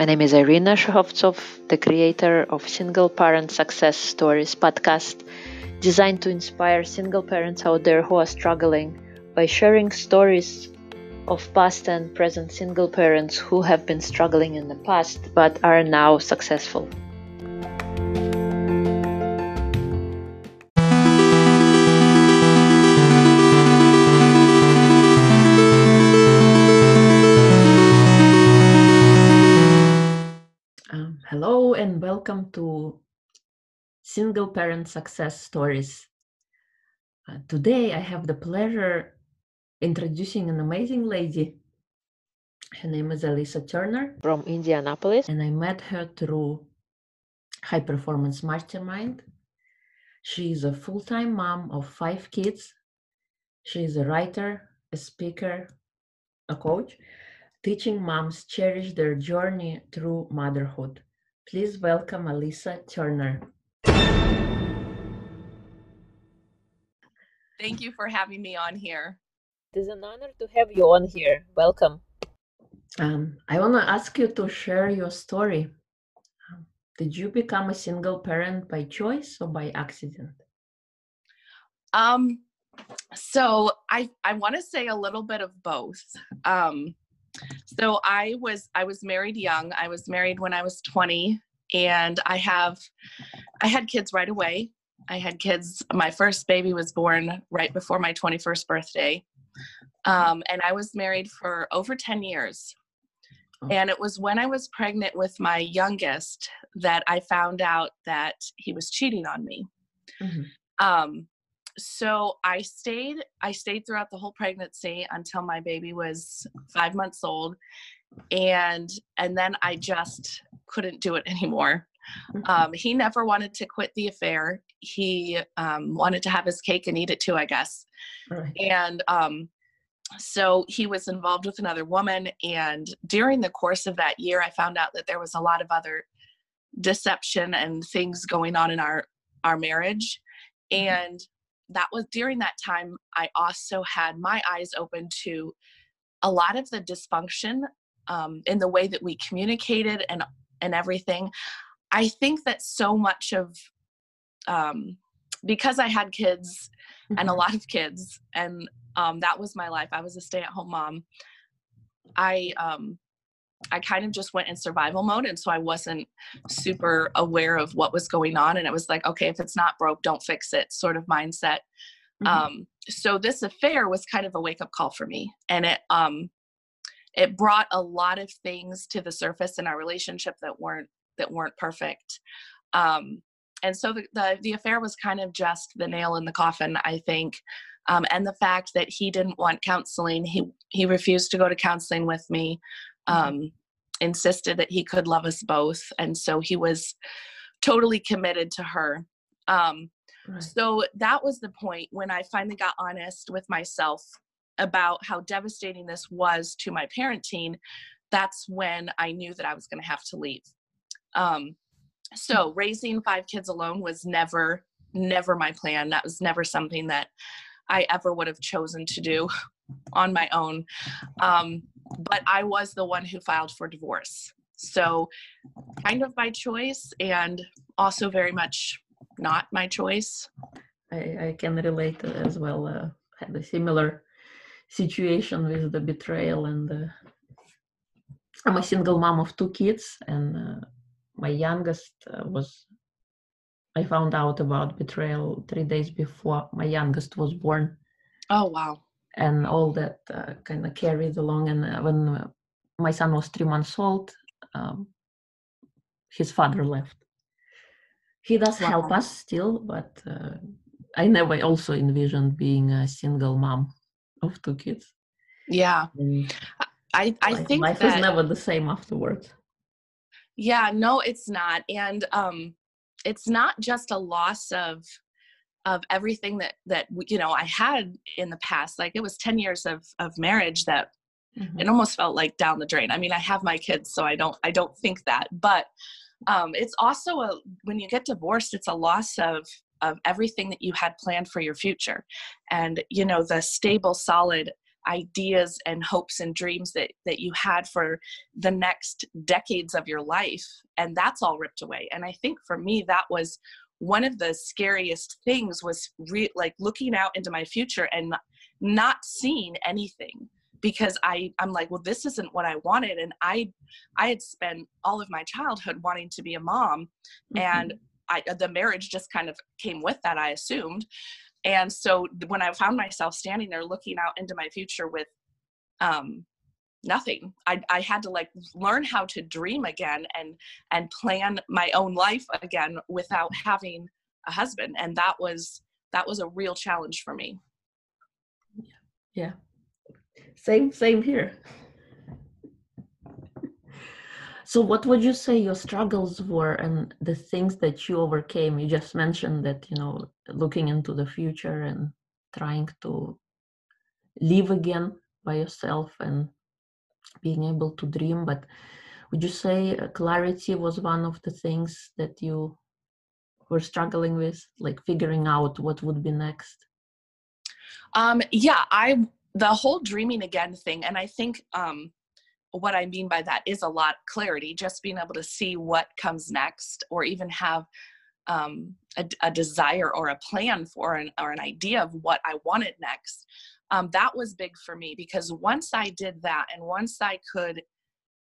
My name is Irina Shehovsov, the creator of Single Parent Success Stories podcast, designed to inspire single parents out there who are struggling by sharing stories of past and present single parents who have been struggling in the past but are now successful. Single Parent Success Stories. Uh, today, I have the pleasure introducing an amazing lady. Her name is Alyssa Turner from Indianapolis, and I met her through High Performance Mastermind. She is a full time mom of five kids. She is a writer, a speaker, a coach, teaching moms cherish their journey through motherhood. Please welcome Alyssa Turner. Thank you for having me on here. It is an honor to have you on here. Welcome. Um, I want to ask you to share your story. Um, did you become a single parent by choice or by accident? Um, so I I want to say a little bit of both. Um, so i was i was married young i was married when i was 20 and i have i had kids right away i had kids my first baby was born right before my 21st birthday um, and i was married for over 10 years oh. and it was when i was pregnant with my youngest that i found out that he was cheating on me mm-hmm. um, so I stayed I stayed throughout the whole pregnancy until my baby was 5 months old and and then I just couldn't do it anymore. Mm-hmm. Um, he never wanted to quit the affair. He um, wanted to have his cake and eat it too, I guess. Right. And um, so he was involved with another woman. And during the course of that year, I found out that there was a lot of other deception and things going on in our our marriage. Mm-hmm. And that was during that time i also had my eyes open to a lot of the dysfunction um, in the way that we communicated and and everything i think that so much of um, because i had kids mm-hmm. and a mm-hmm. lot of kids and um, that was my life i was a stay-at-home mom i um, I kind of just went in survival mode. And so I wasn't super aware of what was going on. And it was like, okay, if it's not broke, don't fix it sort of mindset. Mm-hmm. Um, so this affair was kind of a wake up call for me. And it, um, it brought a lot of things to the surface in our relationship that weren't, that weren't perfect. Um, and so the, the, the affair was kind of just the nail in the coffin, I think. Um, and the fact that he didn't want counseling, he he refused to go to counseling with me. Mm-hmm. um, insisted that he could love us both. And so he was totally committed to her. Um, right. So that was the point when I finally got honest with myself about how devastating this was to my parenting. That's when I knew that I was going to have to leave. Um, so raising five kids alone was never, never my plan. That was never something that I ever would have chosen to do on my own. Um, but I was the one who filed for divorce. So, kind of by choice, and also very much not my choice. I, I can relate as well. Uh, had a similar situation with the betrayal, and uh, I'm a single mom of two kids, and uh, my youngest uh, was. I found out about betrayal three days before my youngest was born. Oh wow! and all that uh, kind of carried along. And uh, when uh, my son was three months old, um, his father left. He does wow. help us still, but uh, I never also envisioned being a single mom of two kids. Yeah, and I I life, think life that, is never the same afterwards. Yeah, no, it's not, and um, it's not just a loss of of everything that that you know I had in the past. Like it was ten years of of marriage that mm-hmm. it almost felt like down the drain. I mean, I have my kids, so I don't I don't think that, but um, it's also a when you get divorced, it's a loss of of everything that you had planned for your future, and you know the stable, solid ideas and hopes and dreams that that you had for the next decades of your life and that's all ripped away. And i think for me that was one of the scariest things was re- like looking out into my future and not seeing anything because i i'm like well this isn't what i wanted. And i i had spent all of my childhood wanting to be a mom mm-hmm. and i the marriage just kind of came with that i assumed and so when i found myself standing there looking out into my future with um nothing I, I had to like learn how to dream again and and plan my own life again without having a husband. And that was that was a real challenge for me. Yeah. Same same here so what would you say your struggles were and the things that you overcame? You just mentioned that you know looking into the future and trying to live again by yourself and being able to dream but would you say uh, clarity was one of the things that you were struggling with like figuring out what would be next? Um yeah i the whole dreaming again thing and i think um what i mean by that is a lot clarity just being able to see what comes next or even have um, a, a, desire or a plan for an or an idea of what i wanted next. Um, that was big for me because once I did that and once I could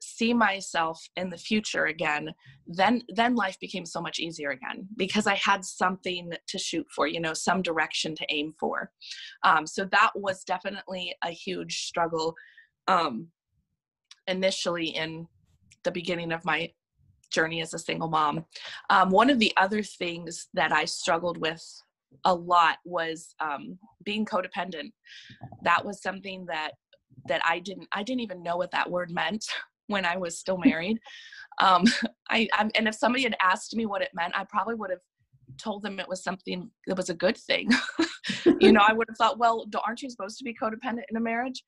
see myself in the future again then then life became so much easier again because i had something to shoot for you know some direction to aim for. Um, so that was definitely a huge struggle um, initially in the beginning of my journey as a single mom um, one of the other things that i struggled with a lot was um, being codependent. That was something that that I didn't I didn't even know what that word meant when I was still married. Um, I I'm, and if somebody had asked me what it meant, I probably would have told them it was something that was a good thing. you know, I would have thought, well, aren't you supposed to be codependent in a marriage?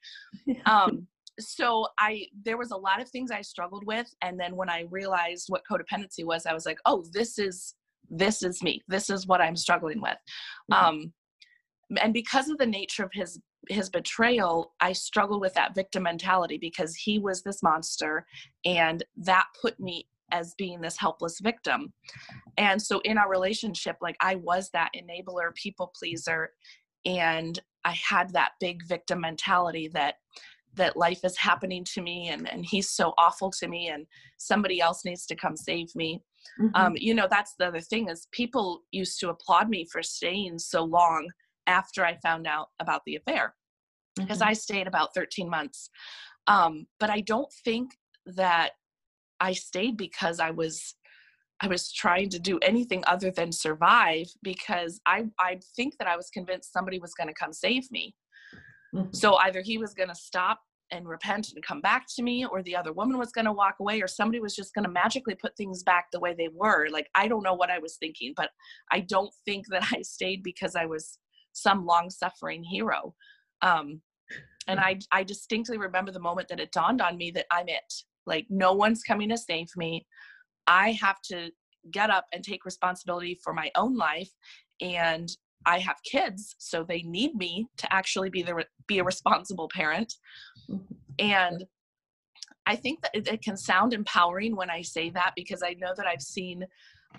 Um, so I there was a lot of things I struggled with, and then when I realized what codependency was, I was like, oh, this is this is me. This is what i'm struggling with. Mm-hmm. um and because of the nature of his his betrayal i struggle with that victim mentality because he was this monster and that put me as being this helpless victim. And so in our relationship like i was that enabler people pleaser and i had that big victim mentality that that life is happening to me and and he's so awful to me and somebody else needs to come save me Mm-hmm. Um, you know, that's the other thing is people used to applaud me for staying so long after I found out about the affair because mm-hmm. I stayed about 13 months. Um, but I don't think that I stayed because I was I was trying to do anything other than survive because I I think that I was convinced somebody was going to come save me. Mm-hmm. So either he was going to stop and repent and come back to me or the other woman was going to walk away or somebody was just going to magically put things back the way they were. Like i don't know what i was thinking but i don't think that i stayed because i was some long suffering hero. Um, and i i distinctly remember the moment that it dawned on me that i'm it. Like no one's coming to save me. I have to get up and take responsibility for my own life and I have kids, so they need me to actually be the be a responsible parent. And I think that it, it, can sound empowering when I say that because I know that I've seen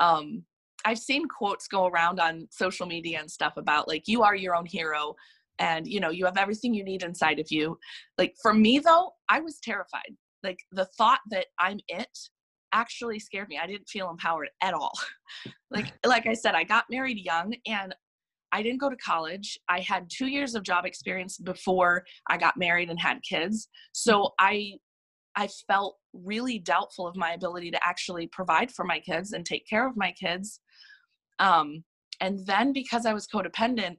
um, I've seen quotes go around on social media and stuff about like you are your own hero and you know you have everything you need inside of you. Like for me though, I was terrified. Like the thought that I'm it actually scared me. I didn't feel empowered at all. like like I said, I got married young and I didn't go to college. I had two years of job experience before I got married and had kids. So I I felt really doubtful of my ability to actually provide for my kids and take care of my kids. Um, and then because I was codependent,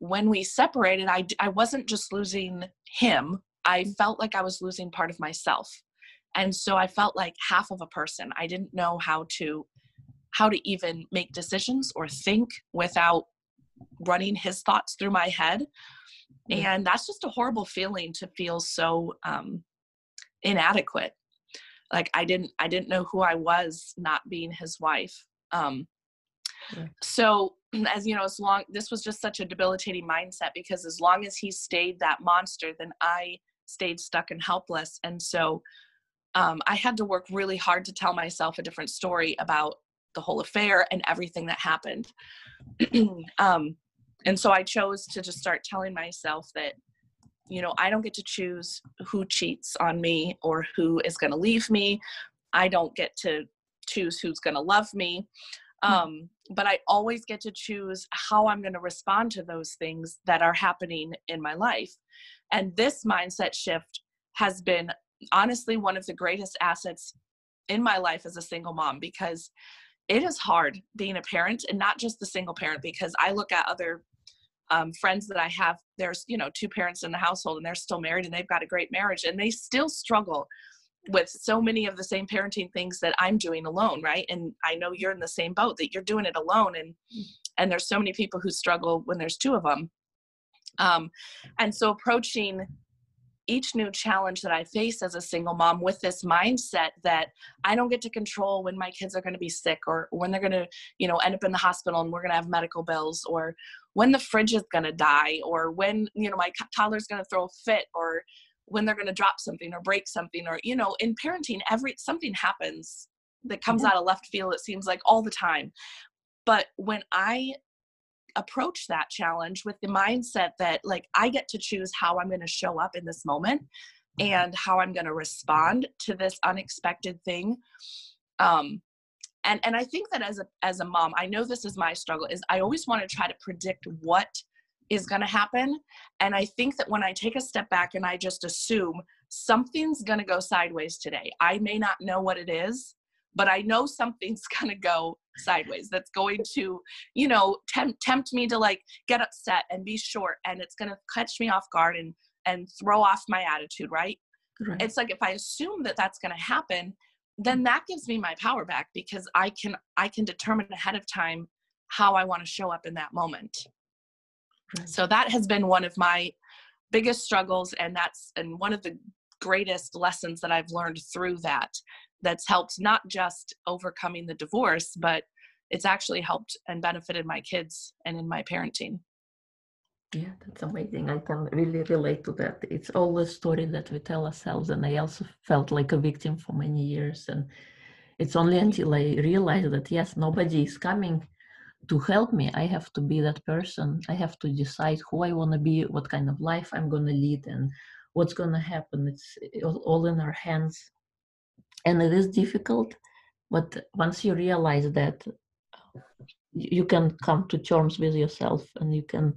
when we separated, I, I wasn't just losing him, I felt like I was losing part of myself. And so I felt like half of a person. I didn't know how to how to even make decisions or think without running his thoughts through my head and that's just a horrible feeling to feel so um, inadequate like i didn't i didn't know who i was not being his wife um, Right. So as you know, as long this was just such a debilitating mindset because as long as he stayed that monster, then I stayed stuck and helpless. And so um, I had to work really hard to tell myself a different story about the whole affair and everything that happened. um, and so I chose to just start telling myself that, you know, I don't get to choose who cheats on me or who is going to leave me. I don't get to choose who's going to love me. Hmm. Um, but I always get to choose how I'm going to respond to those things that are happening in my life. And this mindset shift has been honestly one of the greatest assets in my life as a single mom because it is hard being a parent and not just the single parent because I look at other um, friends that I have, there's, you know, two parents in the household and they're still married and they've got a great marriage and they still struggle with so many of the same parenting things that I'm doing alone, right? And I know you're in the same boat that you're doing it alone and and there's so many people who struggle when there's two of them. Um, and so approaching each new challenge that I face as a single mom with this mindset that I don't get to control when my kids are going to be sick or when they're going to, you know, end up in the hospital and we're going to have medical bills or when the fridge is going to die or when, you know, my toddler's going to throw a fit or when they're going to drop something or break something or, you know, in parenting, every something happens that comes out of left field, it seems like all the time. But when I approach that challenge with the mindset that like I get to choose how I'm going to show up in this moment mm-hmm. and how I'm going to respond to this unexpected thing. Um, and and I think that as a as a mom, I know this is my struggle is I always want to try to predict what is going to happen, and I think that when I take a step back and I just assume something's going to go sideways today, I may not know what it is, but I know something's going to go sideways that's going to you know tempt tempt me to like get upset and be short and it's going to catch me off guard and and throw off my attitude right, right. it's like if i assume that that's going to happen then mm. that gives me my power back because i can i can determine ahead of time how i want to show up in that moment right. so that has been one of my biggest struggles and that's and one of the greatest lessons that i've learned through that that's helped not just overcoming the divorce, but it's actually helped and benefited my kids and in my parenting. Yeah, that's amazing. I can really relate to that. It's all a story that we tell ourselves, and I also felt like a victim for many years. And it's only until I realized that yes, nobody is coming to help me. I have to be that person. I have to decide who I want to be, what kind of life I'm going to lead, and what's going to happen. It's all in our hands and it is difficult but once you realize that you can come to terms with yourself and you can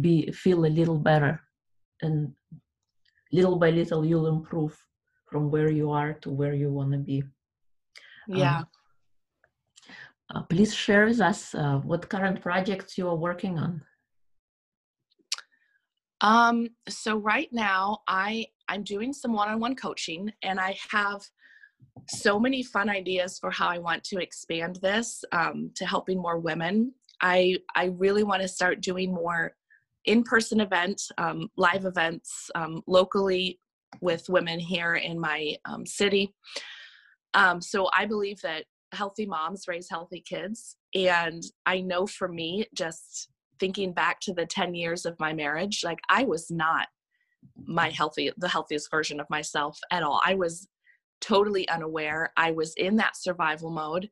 be feel a little better. And little by little you'll improve from where you are to where you want to be yeah. um, uh, please share with us uh, what current projects you are working on. Um so right now i i'm doing some one-on-one coaching and i have so many fun ideas for how I want to expand this um, to helping more women. I I really want to start doing more in-person events, um, live events um, locally with women here in my um, city. Um, so I believe that healthy moms raise healthy kids, and I know for me, just thinking back to the 10 years of my marriage, like I was not my healthy the healthiest version of myself at all. I was totally unaware. I was in that survival mode.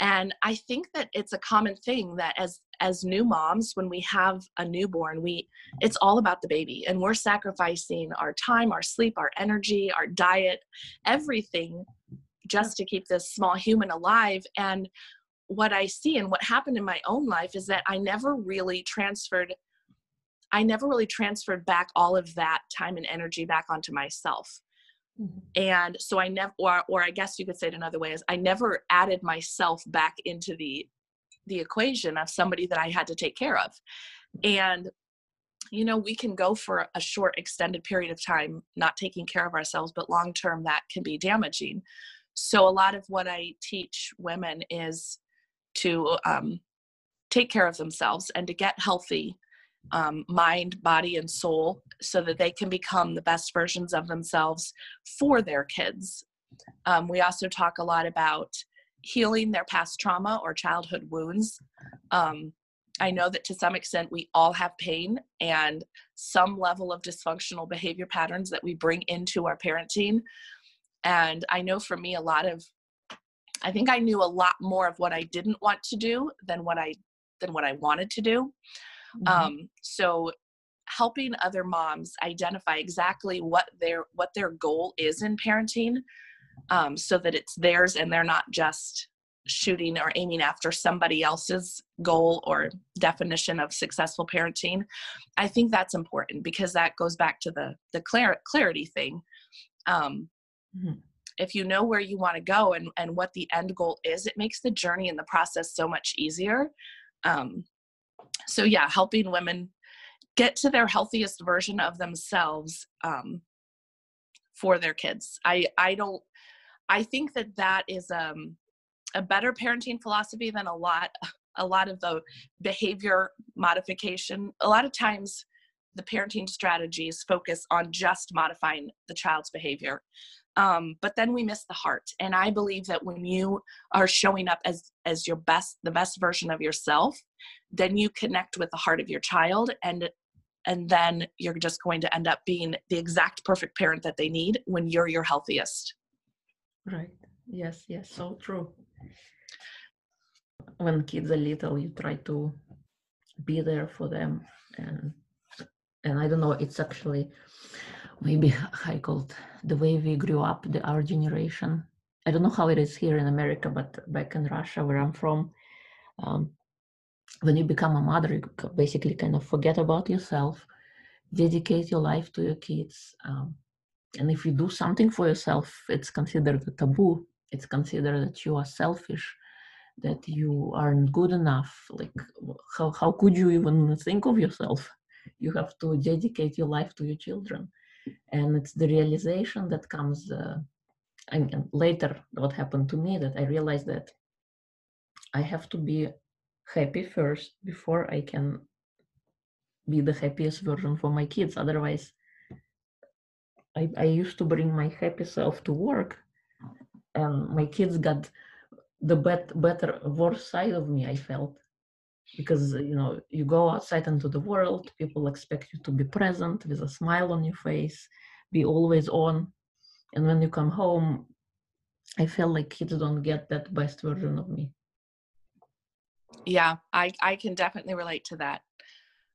And I think that it's a common thing that as as new moms when we have a newborn, we it's all about the baby and we're sacrificing our time, our sleep, our energy, our diet, everything just to keep this small human alive and what I see and what happened in my own life is that I never really transferred I never really transferred back all of that time and energy back onto myself. Mm-hmm. And so I never, or, or I guess you could say it another way is I never added myself back into the, the equation of somebody that I had to take care of. And, you know, we can go for a short extended period of time, not taking care of ourselves, but long term that can be damaging. So a lot of what I teach women is to um, take care of themselves and to get healthy um, mind, body, and soul so that they can become the best versions of themselves for their kids. Um, we also talk a lot about healing their past trauma or childhood wounds. Um, I know that to some extent we all have pain and some level of dysfunctional behavior patterns that we bring into our parenting. And I know for me, a lot of, I think I knew a lot more of what I didn't want to do than what I than what I wanted to do. Mm-hmm. Um, so helping other moms identify exactly what their what their goal is in parenting um, so that it's theirs and they're not just shooting or aiming after somebody else's goal or definition of successful parenting i think that's important because that goes back to the the clar- clarity thing um, mm-hmm. if you know where you want to go and and what the end goal is it makes the journey and the process so much easier um, so yeah helping women get to their healthiest version of themselves um, for their kids. I i don't i think that that is um a better parenting philosophy than a lot a lot of the behavior modification. A lot of times the parenting strategies focus on just modifying the child's behavior um, but then we miss the heart. And i believe that when you are showing up as as your best the best version of yourself then you connect with the heart of your child and and then you're just going to end up being the exact perfect parent that they need when you're your healthiest. Right. Yes yes so true. When kids are little you try to be there for them and and i don't know it's actually maybe i called the way we grew up the our generation. I don't know how it is here in america but back in russia where i'm from um, when you become a mother you basically kind of forget about yourself dedicate your life to your kids um, and if you do something for yourself it's considered a taboo. It's considered that you are selfish that you aren't good enough like how, how could you even think of yourself? You have to dedicate your life to your children and it's the realization that comes uh, and, later what happened to me that i realized that i have to be happy first before i can be the happiest version for my kids. Otherwise i, I used to bring my happy self to work and my kids got the bet- better worse side of me i felt because you know you go outside into the world people expect you to be present with a smile on your face be always on. And when you come home i feel like kids don't get that best version of me. Yeah i i can definitely relate to that.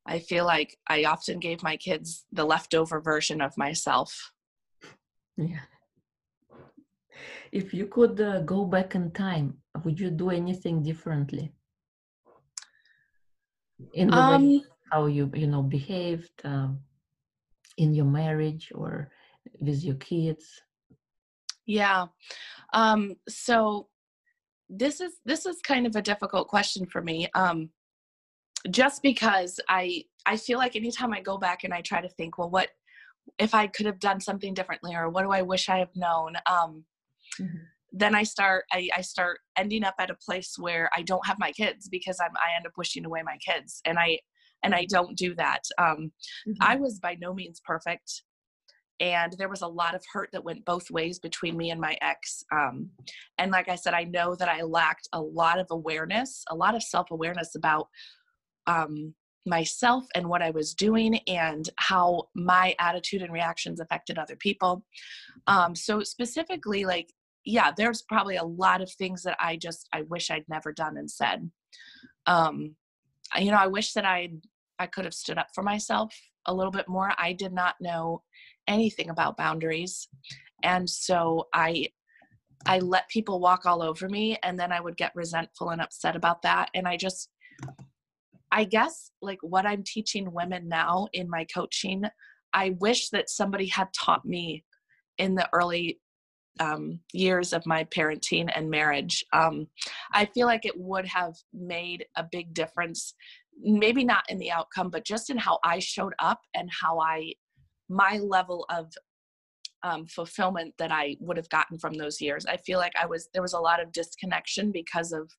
I feel like i often gave my kids the leftover version of myself. Yeah. If you could uh, go back in time, would you do anything differently? In the um, way how you you know behaved um, in your marriage or with your kids? Yeah. Um, so this is this is kind of a difficult question for me. Um, just because I I feel like anytime I go back and I try to think, well, what if I could have done something differently, or what do I wish I have known? Um, mm-hmm. Then i start I, I start ending up at a place where i don't have my kids because i'm i end up wishing away my kids and i and i don't do that um, mm-hmm. i was by no means perfect and there was a lot of hurt that went both ways between me and my ex um, and like i said i know that i lacked a lot of awareness a lot of self-awareness about um, myself and what i was doing and how my attitude and reactions affected other people um, so specifically like yeah, there's probably a lot of things that I just I wish I'd never done and said. Um, you know, I wish that I I could have stood up for myself a little bit more. I did not know anything about boundaries, and so I I let people walk all over me, and then I would get resentful and upset about that. And I just I guess like what I'm teaching women now in my coaching, I wish that somebody had taught me in the early um, years of my parenting and marriage. Um, I feel like it would have made a big difference, maybe not in the outcome, but just in how I showed up and how I, my level of um, fulfillment that I would have gotten from those years. I feel like I was, there was a lot of disconnection because of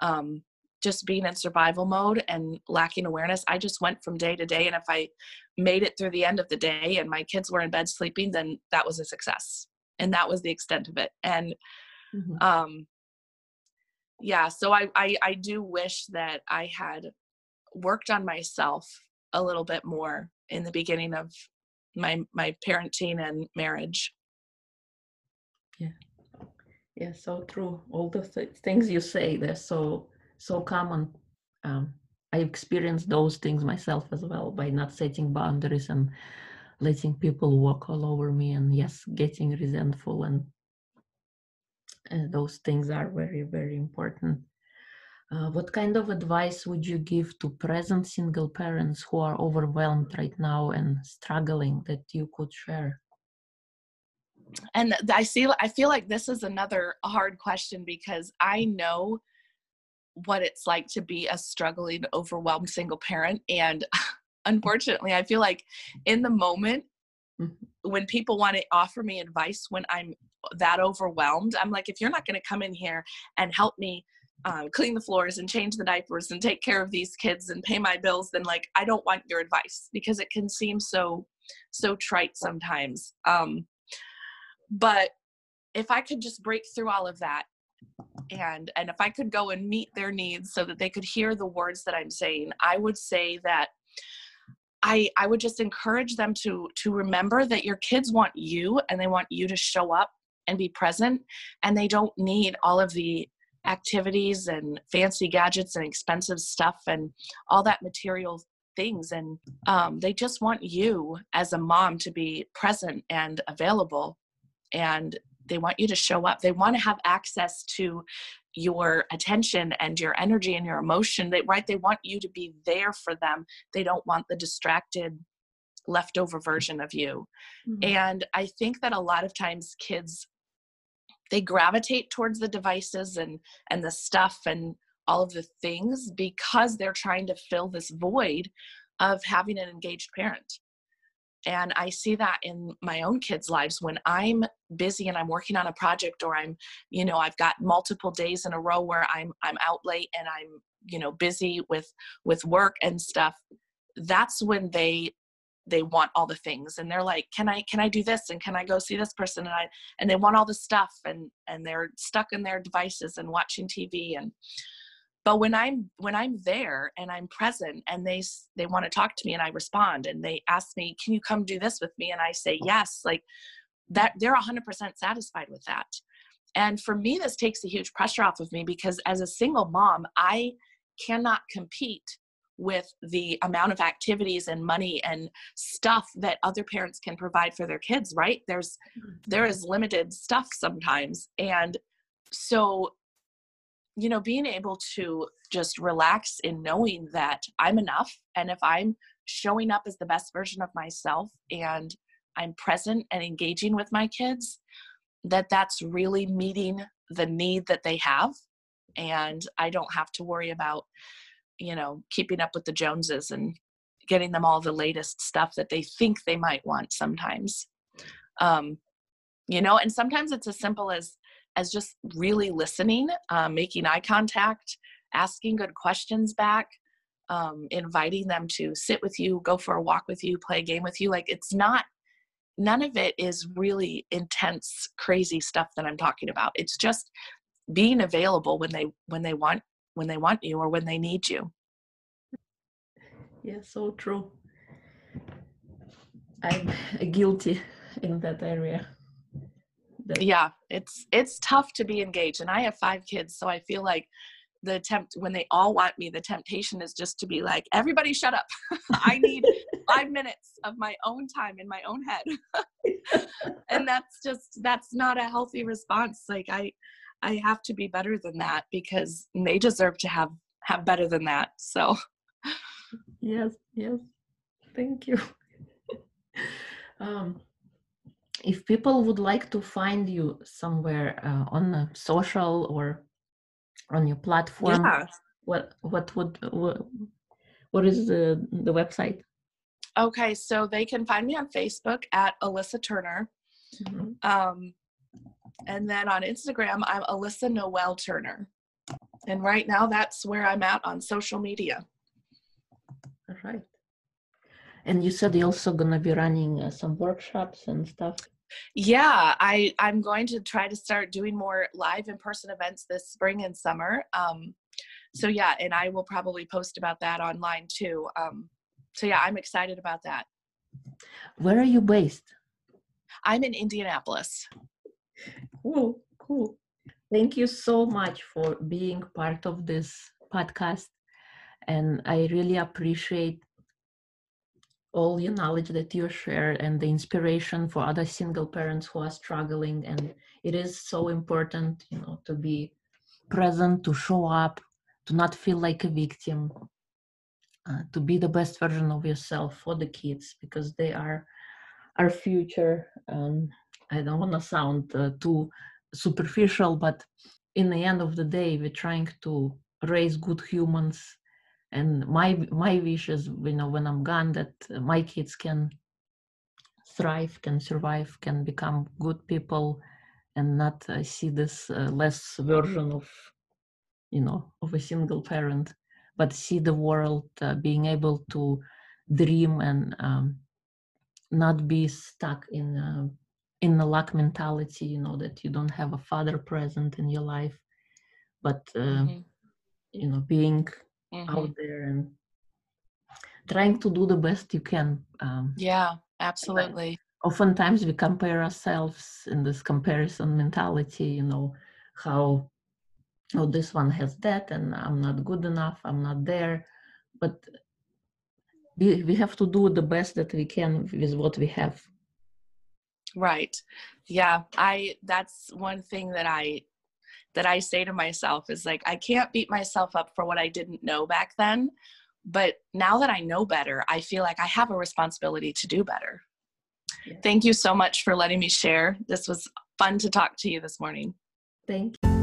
um, just being in survival mode and lacking awareness. I just went from day to day. And if I made it through the end of the day and my kids were in bed sleeping, then that was a success and that was the extent of it and mm-hmm. um yeah so I, I i do wish that i had worked on myself a little bit more in the beginning of my my parenting and marriage Yeah, yeah so true. All the th- things you say, they're so so common. Um, I experienced those things myself as well by not setting boundaries and letting people walk all over me, and yes, getting resentful and and those things are very very important. Uh, what kind of advice would you give to present single parents who are overwhelmed right now and struggling that you could share? and i see i feel like this is another hard question because i know what it's like to be a struggling overwhelmed single parent and unfortunately i feel like in the moment Mhm. when people want to offer me advice when i'm that overwhelmed i'm like if you're not going to come in here and help me um, clean the floors and change the diapers and take care of these kids and pay my bills then like i don't want your advice because it can seem so so trite sometimes um, but if i could just break through all of that and and if i could go and meet their needs so that they could hear the words that i'm saying i would say that i i would just encourage them to to remember that your kids want you and they want you to show up and be present and they don't need all of the activities and fancy gadgets and expensive stuff and all that material things and um, they just want you as a mom to be present and available and they want you to show up. They want to have access to your attention and your energy and your emotion they right they want you to be there for them. They don't want the distracted leftover version of you. Mhm. and i think that a lot of times kids they gravitate towards the devices and and the stuff and all of the things because they're trying to fill this void of having an engaged parent and i see that in my own kids lives when i'm busy and i'm working on a project or i'm you know i've got multiple days in a row where i'm i'm out late and i'm you know busy with with work and stuff that's when they they want all the things and they're like can i can i do this? And can i go see this person? And i and they want all the stuff and and they're stuck in their devices and watching tv and but when i'm when i'm there and i'm present and they they want to talk to me and i respond and they ask me can you come do this with me? and i say yes like that they're 100% satisfied with that. And for me this takes a huge pressure off of me because as a single mom i cannot compete with the amount of activities and money and stuff that other parents can provide for their kids right? There's mm-hmm. there is limited stuff sometimes. And so you know being able to just relax in knowing that i'm enough and if i'm showing up as the best version of myself and i'm present and engaging with my kids that that's really meeting the need that they have and i don't have to worry about you know keeping up with the joneses and getting them all the latest stuff that they think they might want sometimes. Um you know and sometimes it's as simple as as just really listening um, making eye contact asking good questions back um, inviting them to sit with you go for a walk with you play a game with you like it's not none of it is really intense crazy stuff that i'm talking about it's just being available when they when they want when they want you or when they need you Yeah, so true. I'm guilty in that area. Yeah it's it's tough to be engaged and i have five kids so i feel like the attempt when they all want me the temptation is just to be like everybody shut up i need five minutes of my own time in my own head and that's just that's not a healthy response like i i have to be better than that because they deserve to have have better than that so Yes, yes. Thank you. um, if people would like to find you somewhere uh, on a social or on your platform, yeah what what would what, what is the the website? okay so they can find me on facebook at alyssa turner Mhm. Um, and then on Instagram, I'm Alyssa Noel Turner. And right now, that's where I'm at on social media. All right. And you said you're also gonna be running uh, some workshops and stuff. Yeah, I I'm going to try to start doing more live in-person events this spring and summer. Um, so yeah, and I will probably post about that online too. Um, so yeah, I'm excited about that. Where are you based? I'm in Indianapolis. Cool, cool. Thank you so much for being part of this podcast. And I really appreciate all your knowledge that you share and the inspiration for other single parents who are struggling. And it is so important, you know, to be present, to show up, to not feel like a victim, uh, to be the best version of yourself for the kids because they are our future. Um, I don't want to sound uh, too superficial, but in the end of the day, we're trying to raise good humans. And my my wish is, you know, when I'm gone, that my kids can thrive, can survive, can become good people, and not uh, see this uh, less version of, you know, of a single parent, but see the world uh, being able to dream and um, not be stuck in uh, in the lack mentality you know that you don't have a father present in your life but uh, mm-hmm. you know being mm-hmm. out there and trying to do the best you can um, yeah absolutely. Oftentimes we compare ourselves in this comparison mentality you know how oh this one has that and i'm not good enough i'm not there. But we, we have to do the best that we can with what we have. Right. Yeah i that's one thing that i that i say to myself is like i can't beat myself up for what i didn't know back then but now that i know better i feel like i have a responsibility to do better yeah. thank you so much for letting me share this was fun to talk to you this morning thank you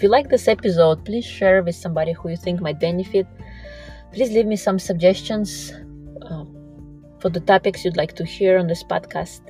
If you like this episode, please share with somebody who you think might benefit. Please leave me some suggestions uh, for the topics you'd like to hear on this podcast.